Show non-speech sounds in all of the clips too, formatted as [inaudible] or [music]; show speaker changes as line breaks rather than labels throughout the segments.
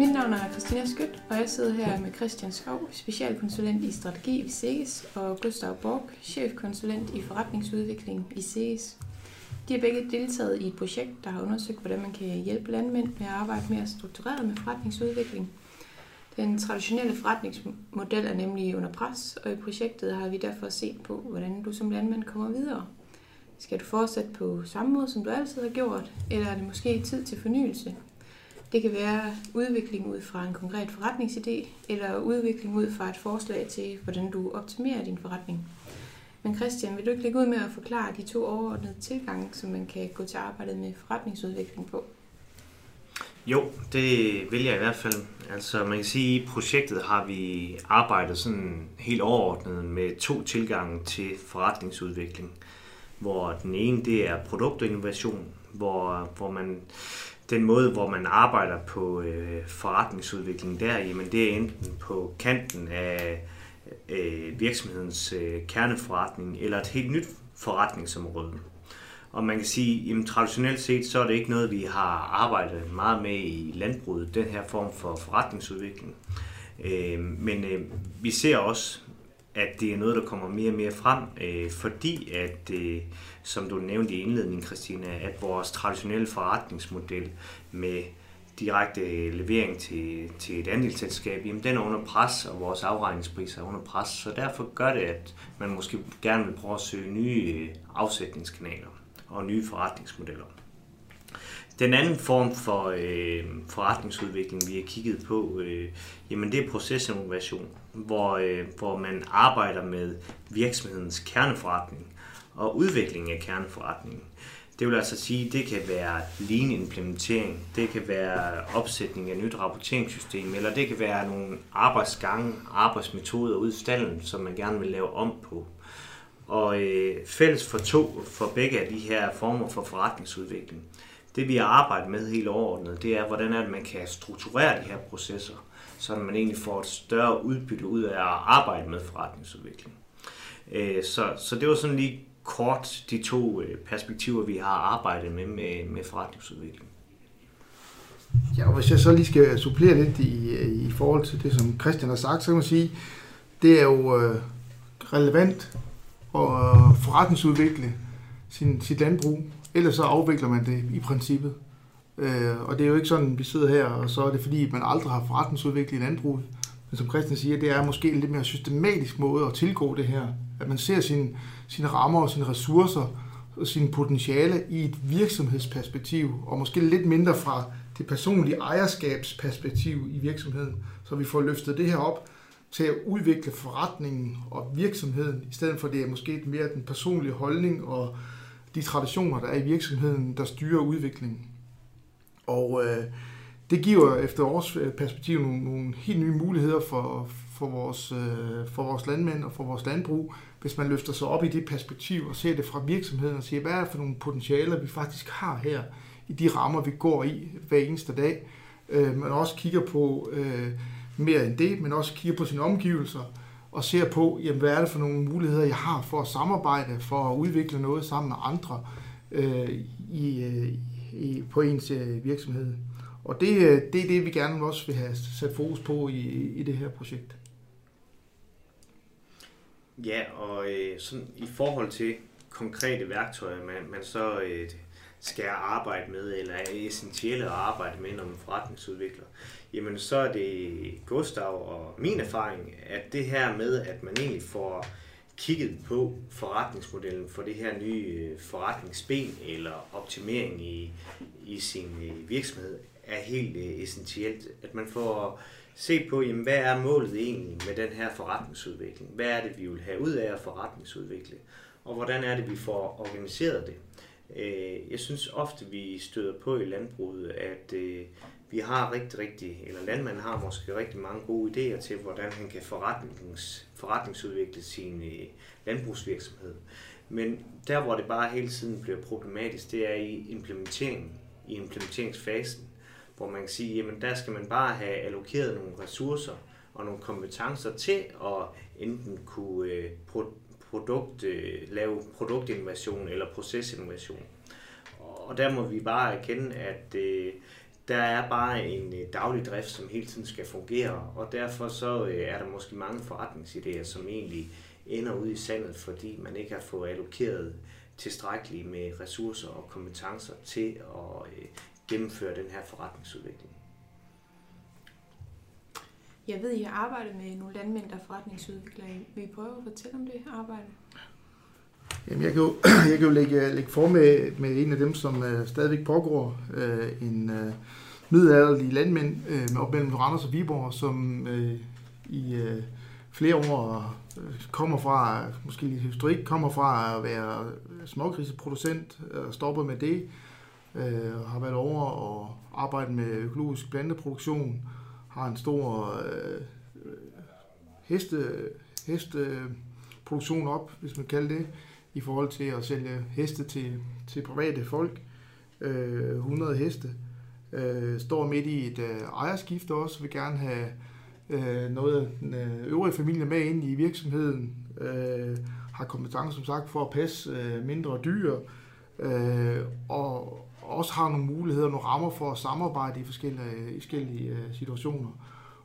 Mit navn er Christina Skødt, og jeg sidder her med Christian Skov, specialkonsulent i strategi i SEGES, og Gustav Borg, chefkonsulent i forretningsudvikling i SEGES. De har begge deltaget i et projekt, der har undersøgt, hvordan man kan hjælpe landmænd med at arbejde mere struktureret med forretningsudvikling. Den traditionelle forretningsmodel er nemlig under pres, og i projektet har vi derfor set på, hvordan du som landmand kommer videre. Skal du fortsætte på samme måde, som du altid har gjort, eller er det måske tid til fornyelse? Det kan være udvikling ud fra en konkret forretningsidé, eller udvikling ud fra et forslag til, hvordan du optimerer din forretning. Men Christian, vil du ikke lægge ud med at forklare de to overordnede tilgange, som man kan gå til arbejdet med forretningsudvikling på?
Jo, det vil jeg i hvert fald. Altså man kan sige, at i projektet har vi arbejdet sådan helt overordnet med to tilgange til forretningsudvikling. Hvor den ene det er produktinnovation, hvor, hvor man den måde, hvor man arbejder på øh, forretningsudvikling der, jamen det er enten på kanten af øh, virksomhedens øh, kerneforretning eller et helt nyt forretningsområde. Og man kan sige, jamen traditionelt set, så er det ikke noget, vi har arbejdet meget med i landbruget, den her form for forretningsudvikling. Øh, men øh, vi ser også, at det er noget, der kommer mere og mere frem, øh, fordi at, øh, som du nævnte i indledningen, Christina, at vores traditionelle forretningsmodel med direkte øh, levering til, til et andelsselskab, jamen den er under pres, og vores afregningspriser er under pres, så derfor gør det, at man måske gerne vil prøve at søge nye øh, afsætningskanaler og nye forretningsmodeller. Den anden form for øh, forretningsudvikling, vi har kigget på, øh, jamen det er procesinnovation, hvor, øh, hvor man arbejder med virksomhedens kerneforretning og udvikling af kerneforretningen. Det vil altså sige, det kan være lean implementering, det kan være opsætning af nyt rapporteringssystem, eller det kan være nogle arbejdsgange, arbejdsmetoder ud i stallen, som man gerne vil lave om på. Og øh, fælles for to for begge af de her former for forretningsudvikling, det vi har arbejdet med helt overordnet, det er, hvordan er det, man kan strukturere de her processer, så man egentlig får et større udbytte ud af at arbejde med forretningsudvikling. Øh, så, så det var sådan lige kort de to øh, perspektiver, vi har arbejdet med med, med forretningsudvikling.
Ja, og hvis jeg så lige skal supplere lidt i, i forhold til det, som Christian har sagt, så kan man sige, det er jo øh, relevant at forretningsudvikle sin, sit landbrug, ellers så afvikler man det i princippet. Øh, og det er jo ikke sådan, vi sidder her, og så er det fordi, man aldrig har forretningsudviklet i landbruget. Men som Christian siger, det er måske en lidt mere systematisk måde at tilgå det her. At man ser sine, sine rammer og sine ressourcer og sine potentiale i et virksomhedsperspektiv, og måske lidt mindre fra det personlige ejerskabsperspektiv i virksomheden, så vi får løftet det her op til at udvikle forretningen og virksomheden, i stedet for det er måske mere den personlige holdning og de traditioner, der er i virksomheden, der styrer udviklingen. Og øh, det giver efter vores øh, perspektiv nogle, nogle helt nye muligheder for, for, vores, øh, for vores landmænd og for vores landbrug, hvis man løfter sig op i det perspektiv og ser det fra virksomheden og siger, hvad er det for nogle potentialer, vi faktisk har her i de rammer, vi går i hver eneste dag. Øh, man også kigger på øh, mere end det, men også kigger på sine omgivelser og ser på, jamen, hvad er det for nogle muligheder, jeg har for at samarbejde, for at udvikle noget sammen med andre øh, i, øh, i, på ens øh, virksomhed. Og det, øh, det er det, vi gerne også vil have sat fokus på i, i det her projekt.
Ja, og øh, sådan, i forhold til konkrete værktøjer, man, man så øh, skal arbejde med, eller er essentielle at arbejde med, når man forretningsudvikler, jamen så er det Gustav og min erfaring, at det her med, at man egentlig får kigget på forretningsmodellen for det her nye øh, forretningsben eller optimering i, i sin øh, virksomhed, er helt øh, essentielt. At man får se på, jamen, hvad er målet egentlig med den her forretningsudvikling? Hvad er det, vi vil have ud af at forretningsudvikle? Og hvordan er det, vi får organiseret det? Øh, jeg synes ofte, vi støder på i landbruget, at øh, vi har rigtig, rigtig, eller landmanden har måske rigtig mange gode idéer til, hvordan han kan forretnings, forretningsudvikle sin øh, landbrugsvirksomhed. Men der, hvor det bare hele tiden bliver problematisk, det er i implementeringen, i implementeringsfasen, hvor man kan sige, jamen der skal man bare have allokeret nogle ressourcer og nogle kompetencer til at enten kunne øh, produkt, øh, lave produktinnovation eller procesinnovation. Og der må vi bare erkende, at øh, der er bare en øh, daglig drift, som hele tiden skal fungere, og derfor så er der måske mange forretningsidéer, som egentlig ender ud i sandet, fordi man ikke har fået allokeret tilstrækkeligt med ressourcer og kompetencer til at gennemføre den her forretningsudvikling.
Jeg ved, I har arbejdet med nogle landmænd, der er forretningsudviklere. Vil I prøve at fortælle om det arbejde?
Jamen, jeg kan jo, [clears throat] jeg kan jo lægge, lægge for med, med en af dem, som uh, stadigvæk pågår uh, en uh, middelalderlig landmænd uh, op mellem Randers og Viborg, som uh, i uh, flere år kommer fra, måske lidt historik, kommer fra at være smågriseproducent og stopper med det, uh, har været over og arbejdet med økologisk planteproduktion, har en stor øh, heste, hesteproduktion op, hvis man kalder det, i forhold til at sælge heste til, til private folk. Øh, 100 heste. Øh, står midt i et øh, ejerskifte også, vil gerne have øh, noget af den øh, øvrige familie med ind i virksomheden. Øh, har kompetence som sagt for at passe øh, mindre dyr. Øh, og også har nogle muligheder, nogle rammer for at samarbejde i forskellige, i forskellige øh, situationer.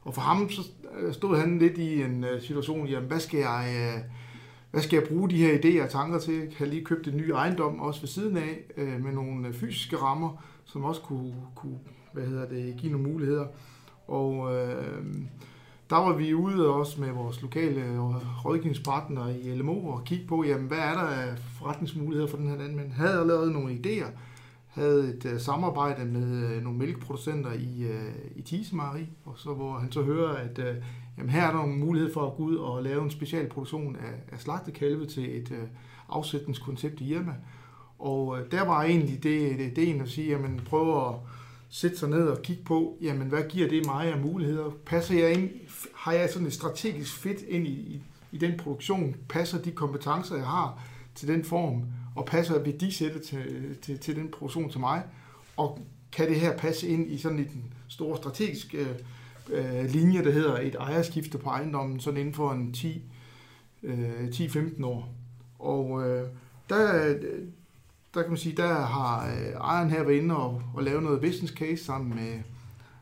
Og for ham så øh, stod han lidt i en øh, situation, jamen hvad skal jeg... Hvad skal jeg bruge de her idéer og tanker til? Jeg har lige købt en ny ejendom også ved siden af, med nogle fysiske rammer, som også kunne, kunne hvad hedder det, give nogle muligheder. Og øh, der var vi ude også med vores lokale rådgivningspartner i LMO og kigge på, jamen, hvad er der af forretningsmuligheder for den her landmand? Havde allerede nogle idéer, havde et øh, samarbejde med øh, nogle mælkeproducenter i, øh, i Tisemari, og så hvor han så hører, at øh, jamen, her er der nogle mulighed for at gå ud og lave en specialproduktion af, af slagtekalve til et øh, afsætningskoncept i Irma. Og øh, der var egentlig det, det, ideen at sige, jamen prøve at sætte sig ned og kigge på, jamen hvad giver det mig af muligheder? Passer jeg ind, har jeg sådan et strategisk fit ind i, i, i den produktion? Passer de kompetencer, jeg har til den form? Og passer værdisættet til, til, til den produktion til mig, og kan det her passe ind i sådan en stor strategisk øh, øh, linje, der hedder et ejerskifte på ejendommen, sådan inden for en 10, øh, 10-15 år. Og øh, der, der kan man sige, der har øh, ejeren her været inde og, og lave noget business case sammen med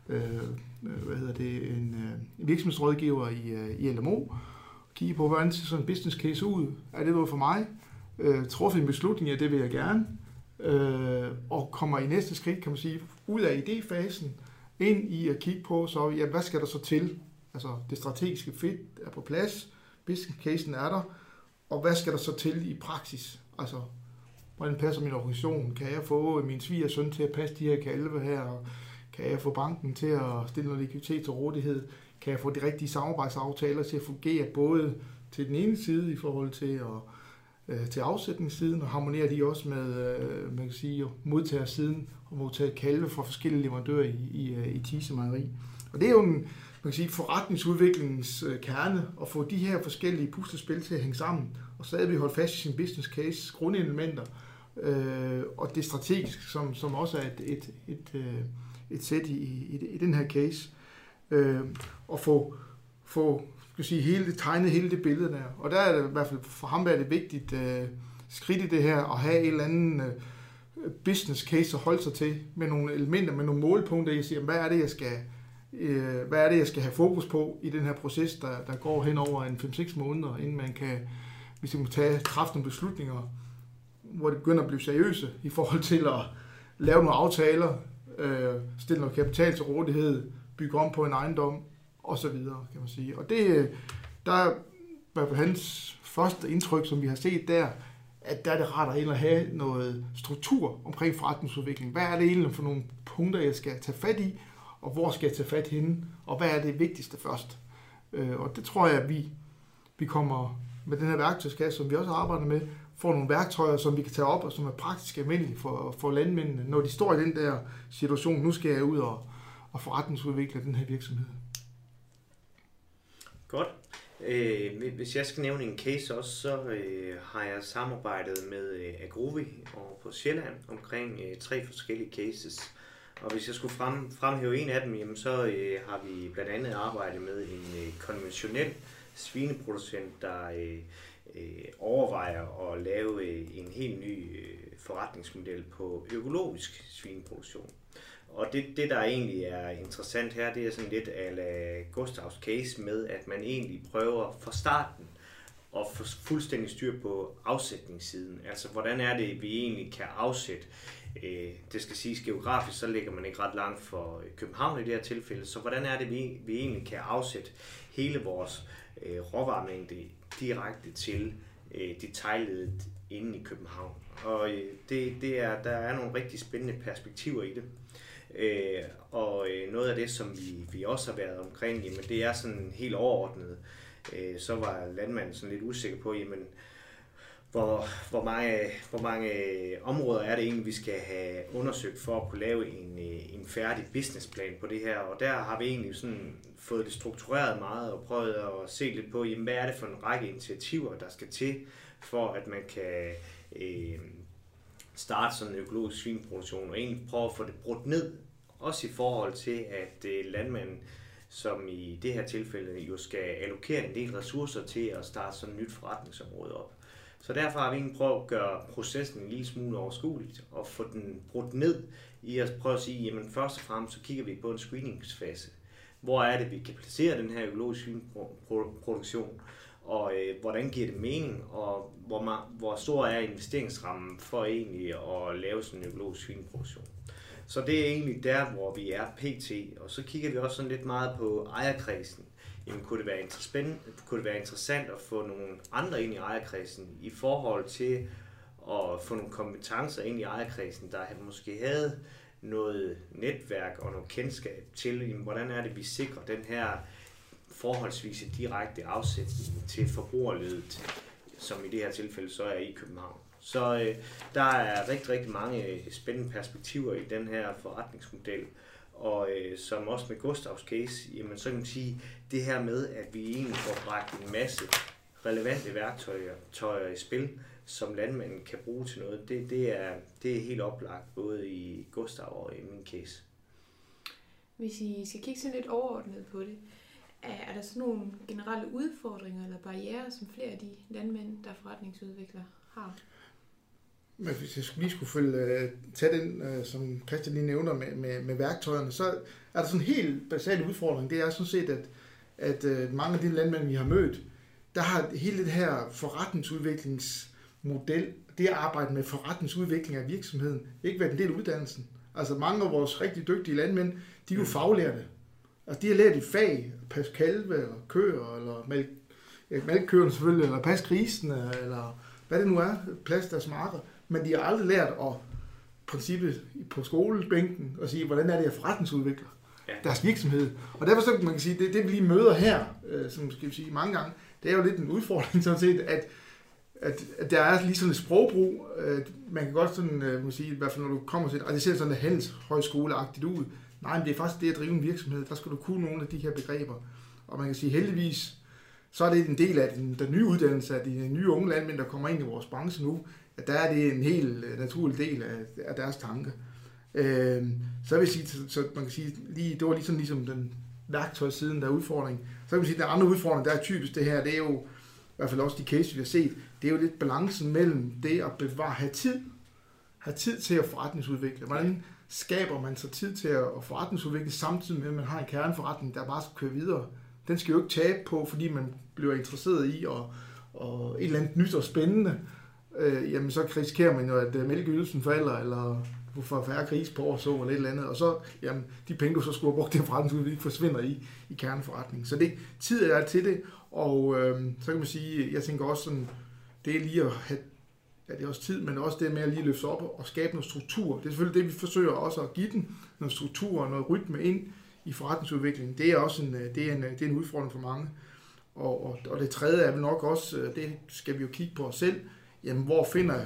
øh, øh hvad hedder det, en øh, virksomhedsrådgiver i, øh, i LMO, kigge på, hvordan ser sådan en business case ud. Er det noget for mig? Øh, truffet en beslutning, at det vil jeg gerne, øh, og kommer i næste skridt, kan man sige, ud af idéfasen, ind i at kigge på, så ja, hvad skal der så til? Altså, det strategiske fit er på plads, business casen er der, og hvad skal der så til i praksis? Altså, hvordan passer min organisation? Kan jeg få min svigersøn til at passe de her kalve her? Kan jeg få banken til at stille noget likviditet til rådighed? Kan jeg få de rigtige samarbejdsaftaler til at fungere både til den ene side i forhold til at øh, til afsætningssiden, og harmonerer de også med øh, man kan sige, modtagersiden og modtage kalve fra forskellige leverandører i, i, øh, i Tise Mejeri. Og det er jo en man kan sige, forretningsudviklingens øh, kerne at få de her forskellige puslespil til at hænge sammen, og stadig holde fast i sin business case, grundelementer, øh, og det strategisk, som, som også er et, et, et, et, øh, et sæt i, i, i den her case, øh, og få, få skal sige, hele det, tegnet hele det billede der. Og der er det i hvert fald for ham er det vigtigt øh, skridt i det her, at have en eller anden øh, business case at holde sig til, med nogle elementer, med nogle målpunkter, jeg siger, hvad er det, jeg skal, øh, hvad er det, jeg skal have fokus på i den her proces, der, der går hen over en 5-6 måneder, inden man kan, hvis man kan tage, træffe nogle beslutninger, hvor det begynder at blive seriøse i forhold til at lave nogle aftaler, øh, stille noget kapital til rådighed, bygge om på en ejendom, og så videre, kan man sige. Og det, der er i hvert fald hans første indtryk, som vi har set der, at der er det rart at have noget struktur omkring forretningsudvikling. Hvad er det egentlig for nogle punkter, jeg skal tage fat i, og hvor skal jeg tage fat henne, og hvad er det vigtigste først? Øh, og det tror jeg, at vi, vi kommer med den her værktøjskasse, som vi også arbejder med, får nogle værktøjer, som vi kan tage op, og som er praktisk almindelige for, for landmændene, når de står i den der situation, nu skal jeg ud og, og forretningsudvikle den her virksomhed.
Godt. Øh, hvis jeg skal nævne en case også, så øh, har jeg samarbejdet med øh, Agrovi og på Sjælland omkring øh, tre forskellige cases. Og hvis jeg skulle frem, fremhæve en af dem, jamen, så øh, har vi blandt andet arbejdet med en øh, konventionel svineproducent, der øh, øh, overvejer at lave øh, en helt ny øh, forretningsmodel på økologisk svineproduktion. Og det, det, der egentlig er interessant her, det er sådan lidt ala Gustavs case med, at man egentlig prøver fra starten at få fuldstændig styr på afsætningssiden. Altså, hvordan er det, vi egentlig kan afsætte? Øh, det skal siges geografisk, så ligger man ikke ret langt for København i det her tilfælde. Så hvordan er det, vi, vi egentlig kan afsætte hele vores øh, råvaremængde direkte til øh, detaljledet inde i København? Og øh, det, det er, der er nogle rigtig spændende perspektiver i det. Øh, og øh, noget af det, som vi, vi også har været omkring, jamen det er sådan helt overordnet. Øh, så var landmanden sådan lidt usikker på, jamen, hvor, hvor, mange, hvor mange øh, områder er det egentlig, vi skal have undersøgt for at kunne lave en, øh, en færdig businessplan på det her. Og der har vi egentlig sådan fået det struktureret meget og prøvet at se lidt på, jamen, hvad er det for en række initiativer, der skal til, for at man kan øh, starte sådan en økologisk svineproduktion og egentlig prøve at få det brudt ned, også i forhold til, at øh, landmanden, som i det her tilfælde jo skal allokere en del ressourcer til at starte sådan et nyt forretningsområde op. Så derfor har vi egentlig prøvet at gøre processen en lille smule overskueligt og få den brudt ned i at prøve at sige, jamen først og fremmest så kigger vi på en screeningsfase. Hvor er det, vi kan placere den her økologiske produktion? og øh, hvordan giver det mening, og hvor, ma- hvor stor er investeringsrammen for egentlig at lave sådan en økologisk svineproduktion. Så det er egentlig der, hvor vi er pt. Og så kigger vi også sådan lidt meget på ejerkredsen. Jamen, kunne det være interessant, kunne det være interessant at få nogle andre ind i ejerkredsen i forhold til at få nogle kompetencer ind i ejerkredsen, der måske havde noget netværk og noget kendskab til, jamen, hvordan er det, vi sikrer den her forholdsvis direkte afsætning til forbrugerledet, som i det her tilfælde så er i København. Så øh, der er rigtig, rigtig mange øh, spændende perspektiver i den her forretningsmodel. Og øh, som også med Gustavs case, jamen, så kan man sige, det her med, at vi egentlig får bragt en masse relevante værktøjer tøjer i spil, som landmanden kan bruge til noget, det, det, er, det er helt oplagt, både i Gustav og i min case.
Hvis I skal kigge sådan lidt overordnet på det, er der sådan nogle generelle udfordringer eller barriere, som flere af de landmænd, der forretningsudvikler, har?
Men hvis jeg lige skulle følge, uh, tage den, uh, som Christian lige nævner med, med, med værktøjerne, så er der sådan en helt basal udfordring. Det er sådan set, at, at uh, mange af de landmænd, vi har mødt, der har hele det her forretningsudviklingsmodel, det at arbejde med forretningsudvikling af virksomheden, ikke været en del af uddannelsen. Altså mange af vores rigtig dygtige landmænd, de er jo mm. faglærte. Altså, de har lært i fag, pas kalve, eller køer, eller mælk, ja, mælkkøerne selvfølgelig, eller pas grisene, eller hvad det nu er, plads deres marker. Men de har aldrig lært at princippet på skolebænken og sige, hvordan er det, jeg forretningsudvikler ja. deres virksomhed. Og derfor så kan man sige, det, det vi lige møder her, øh, som skal vi sige mange gange, det er jo lidt en udfordring sådan set, at, at, at der er lige sådan et sprogbrug, øh, man kan godt sådan, øh, må sige, i hvert fald når du kommer til, og det ser sådan et handelshøjskoleagtigt ud, Nej, men det er faktisk det at drive en virksomhed. Der skal du kunne nogle af de her begreber. Og man kan sige heldigvis, så er det en del af den, den nye uddannelse af de nye unge landmænd, der kommer ind i vores branche nu, at der er det en helt øh, naturlig del af, af deres tanke. Øh, så vil jeg sige, så, så man kan sige, lige, det var ligesom, ligesom den værktøjsiden, der er udfordring. Så kan man sige, at den andre udfordring, der er typisk det her, det er jo, i hvert fald også de cases, vi har set, det er jo lidt balancen mellem det at bevare, have tid, have tid til at forretningsudvikle. Hvordan skaber man så tid til at forretningsudvikle, samtidig med, at man har en kerneforretning, der bare skal køre videre. Den skal jo ikke tabe på, fordi man bliver interesseret i og, og et eller andet nyt og spændende. Øh, jamen så risikerer man jo, at øh, mælkeydelsen falder, eller for færre gris på år, så eller et eller andet, og så, jamen, de penge, du så skulle have brugt til forretningsudvikling, forsvinder i, i kerneforretningen. Så det, tid er til det, og øh, så kan man sige, jeg tænker også sådan, det er lige at have ja, det er også tid, men også det med at lige løfte op og skabe noget struktur. Det er selvfølgelig det, vi forsøger også at give den, noget struktur og noget rytme ind i forretningsudviklingen. Det er også en, øh, det er en, øh, det er en udfordring for mange. Og, og, og det tredje er vel nok også, øh, det skal vi jo kigge på os selv, jamen hvor finder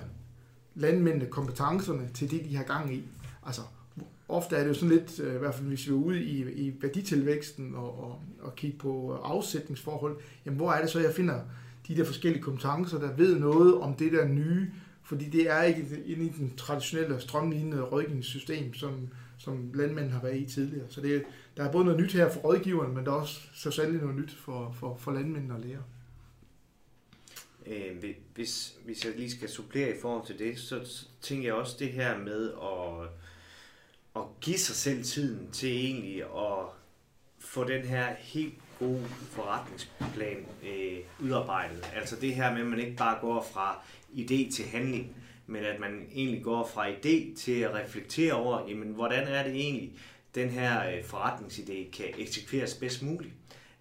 landmændene kompetencerne til det, de har gang i? Altså, ofte er det jo sådan lidt, i hvert fald hvis vi er ude i, i værditilvæksten og, og, og kigge på afsætningsforhold, jamen hvor er det så, jeg finder de der forskellige kompetencer, der ved noget om det der nye, fordi det er ikke inde i den traditionelle strømlignende rådgivningssystem, som, som landmænd har været i tidligere. Så det, der er både noget nyt her for rådgiveren, men der er også så sandelig noget nyt for, for, for landmændene og læger.
Øh, hvis, hvis jeg lige skal supplere i forhold til det, så, så tænker jeg også det her med at, at give sig selv tiden til egentlig at få den her helt gode forretningsplan øh, udarbejdet. Altså det her med, at man ikke bare går fra idé til handling, men at man egentlig går fra idé til at reflektere over, jamen, hvordan er det egentlig, den her øh, forretningsidé kan eksekveres bedst muligt.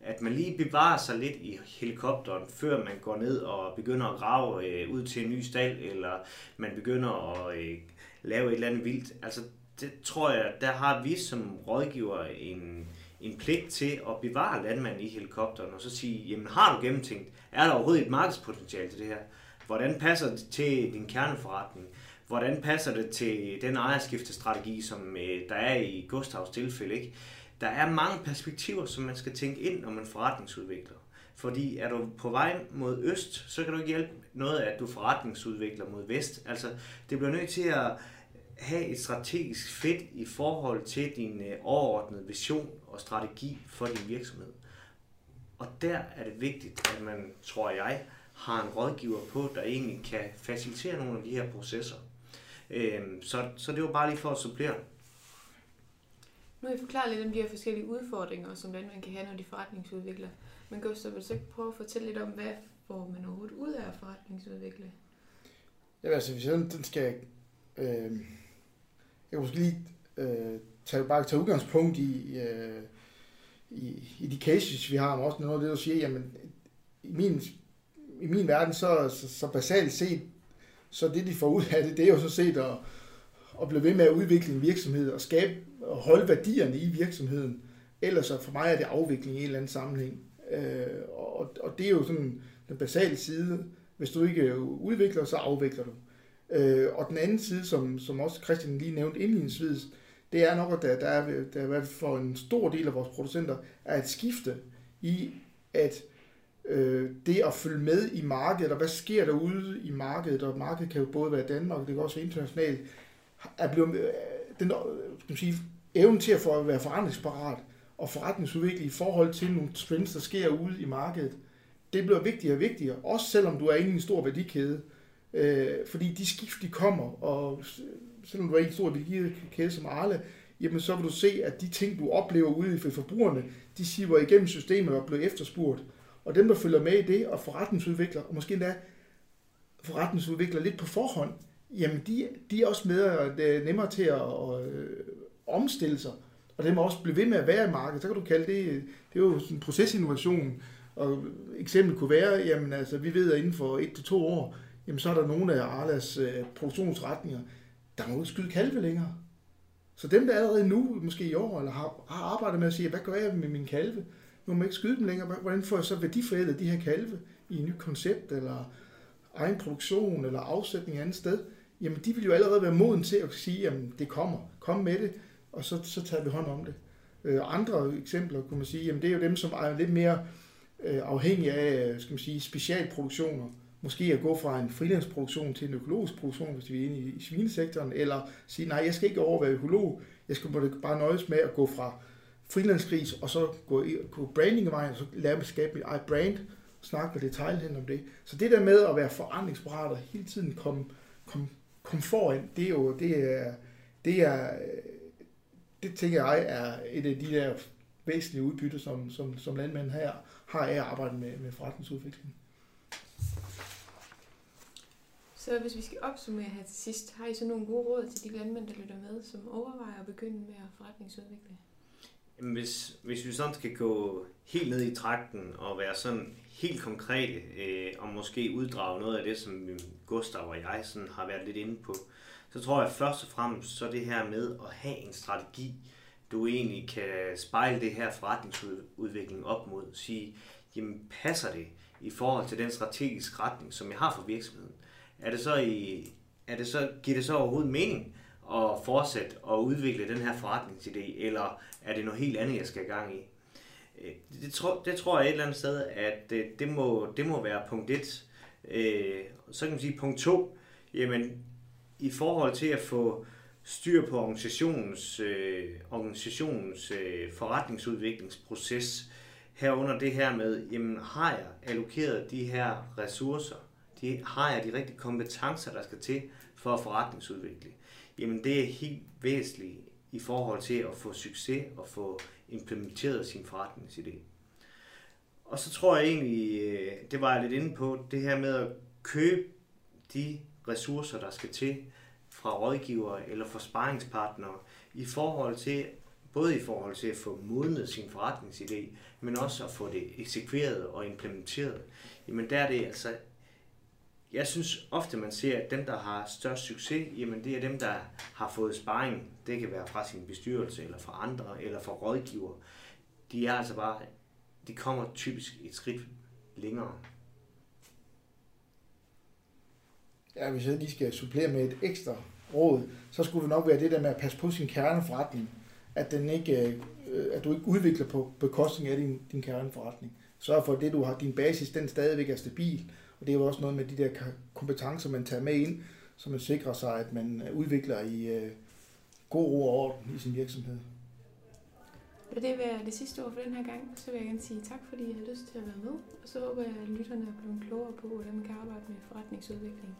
At man lige bevarer sig lidt i helikopteren, før man går ned og begynder at grave øh, ud til en ny stald, eller man begynder at øh, lave et eller andet vildt. Altså, det tror jeg, der har vi som rådgiver en, en pligt til at bevare landmanden i helikopteren, og så sige, jamen har du gennemtænkt, er der overhovedet et markedspotentiale til det her? Hvordan passer det til din kerneforretning? Hvordan passer det til den ejerskiftestrategi, som øh, der er i Gustavs tilfælde? Ikke? Der er mange perspektiver, som man skal tænke ind, når man forretningsudvikler. Fordi er du på vej mod øst, så kan du ikke hjælpe noget, at du forretningsudvikler mod vest. Altså, det bliver nødt til at have et strategisk fedt i forhold til din øh, overordnede vision og strategi for din virksomhed. Og der er det vigtigt, at man, tror jeg, har en rådgiver på, der egentlig kan facilitere nogle af de her processer. Øhm, så, så det var bare lige for at supplere.
Nu har I forklaret lidt om de her forskellige udfordringer, som landmænd kan have, når de forretningsudvikler. Men Gustav, vil du så ikke prøve at fortælle lidt om, hvad får man overhovedet ud af at forretningsudvikle?
Ja, altså hvis jeg den skal... Øh, jeg kan måske lige øh, tage, bare tage udgangspunkt i, øh, i, i de cases, vi har, men også noget af det, du siger, jamen, i min, i min verden, så, så, så basalt set, så det, de får ud af det, det er jo så set at, at blive ved med at udvikle en virksomhed og skabe og holde værdierne i virksomheden. Ellers så for mig er det afvikling i en eller anden sammenhæng. Øh, og, og det er jo sådan den basale side. Hvis du ikke udvikler, så afvikler du. Øh, og den anden side, som, som også Christian lige nævnte indledningsvis, det er nok, at der, der, er, der er for en stor del af vores producenter, er et skifte i, at øh, det at følge med i markedet, og hvad sker der ude i markedet, og markedet kan jo både være Danmark, det kan også være internationalt, er blevet, øh, den øh, skal man sige, evnen til at få at være forandringsparat og forretningsudvikle i forhold til nogle trends, der sker ude i markedet, det bliver vigtigere og vigtigere, også selvom du er inde i en stor værdikæde. Øh, fordi de skift, de kommer, og selvom du er i en stor værdikæde som Arle, jamen så vil du se, at de ting, du oplever ude i forbrugerne, de siver igennem systemet og bliver efterspurgt. Og dem, der følger med i det og forretningsudvikler, og måske endda forretningsudvikler lidt på forhånd, jamen de, de er også med, og det er nemmere til at, og, øh, omstille sig, og dem også blive ved med at være i markedet. Så kan du kalde det, det er jo sådan en procesinnovation, og eksempel kunne være, jamen altså, vi ved, at inden for et til to år, jamen så er der nogle af Arlas øh, produktionsretninger, der må skyde kalve længere. Så dem, der allerede nu, måske i år, eller har, har arbejdet med at sige, hvad gør jeg med min kalve? Nu må ikke skyde dem længere. Hvordan får jeg så værdiforædlet de her kalve i et nyt koncept, eller egen produktion, eller afsætning et andet sted? Jamen, de vil jo allerede være moden til at sige, at det kommer. Kom med det, og så, så tager vi hånd om det. Øh, andre eksempler kunne man sige, jamen det er jo dem, som er lidt mere øh, afhængige af skal man sige, specialproduktioner. Måske at gå fra en frilandsproduktion til en økologisk produktion, hvis vi er inde i, i svinesektoren, eller sige, nej, jeg skal ikke over være økolog, jeg skal bare nøjes med at gå fra frilandsgris, og så gå, gå branding vejen, og så lave skabe mit eget brand, snakke med detaljhandlen om det. Så det der med at være forandringsparat og hele tiden komme, komme, kom foran, det er jo, det er, det er, det tænker jeg er et af de der væsentlige udbytter, som, som, som landmænd her har af at arbejde med, med forretningsudvikling.
Så hvis vi skal opsummere her til sidst, har I så nogle gode råd til de landmænd, der lytter med, som overvejer at begynde med at forretningsudvikle?
Hvis, hvis vi sådan skal gå helt ned i trakten og være sådan helt konkrete øh, og måske uddrage noget af det, som Gustav og jeg sådan har været lidt inde på, så tror jeg først og fremmest så det her med at have en strategi, du egentlig kan spejle det her forretningsudvikling op mod. Sige, jamen passer det i forhold til den strategiske retning, som jeg har for virksomheden? Er det så i, er det så, giver det så overhovedet mening at fortsætte og udvikle den her forretningsidé, eller er det noget helt andet, jeg skal i gang i? Øh, det, tror, det tror jeg et eller andet sted, at øh, det, må, det må være punkt 1. Øh, så kan man sige punkt 2, jamen i forhold til at få styr på organisationens, øh, organisationens øh, forretningsudviklingsproces, herunder det her med, jamen har jeg allokeret de her ressourcer De har jeg de rigtige kompetencer, der skal til for at forretningsudvikle. Jamen det er helt væsentligt i forhold til at få succes og få implementeret sin forretningsidé. Og så tror jeg egentlig, øh, det var jeg lidt inde på, det her med at købe de ressourcer, der skal til fra rådgivere eller fra sparringspartnere i forhold til både i forhold til at få modnet sin forretningsidé, men også at få det eksekveret og implementeret. Jamen der er det altså, jeg synes ofte man ser, at dem, der har størst succes, jamen det er dem, der har fået sparring. Det kan være fra sin bestyrelse, eller fra andre, eller fra rådgiver. De er altså bare, de kommer typisk et skridt længere.
Ja, hvis jeg lige skal supplere med et ekstra råd, så skulle det nok være det der med at passe på sin kerneforretning. At, den ikke, øh, at du ikke udvikler på bekostning af din, din kerneforretning. Sørg for, at det, du har, din basis, den stadigvæk er stabil. Og det er jo også noget med de der kompetencer, man tager med ind, så man sikrer sig, at man øh, udvikler i øh, god ro og orden i sin virksomhed.
Og det vil det sidste ord for den her gang. Så vil jeg gerne sige tak, fordi I har lyst til at være med. Og så håber jeg, at lytterne er blevet klogere på, hvordan man kan arbejde med forretningsudvikling.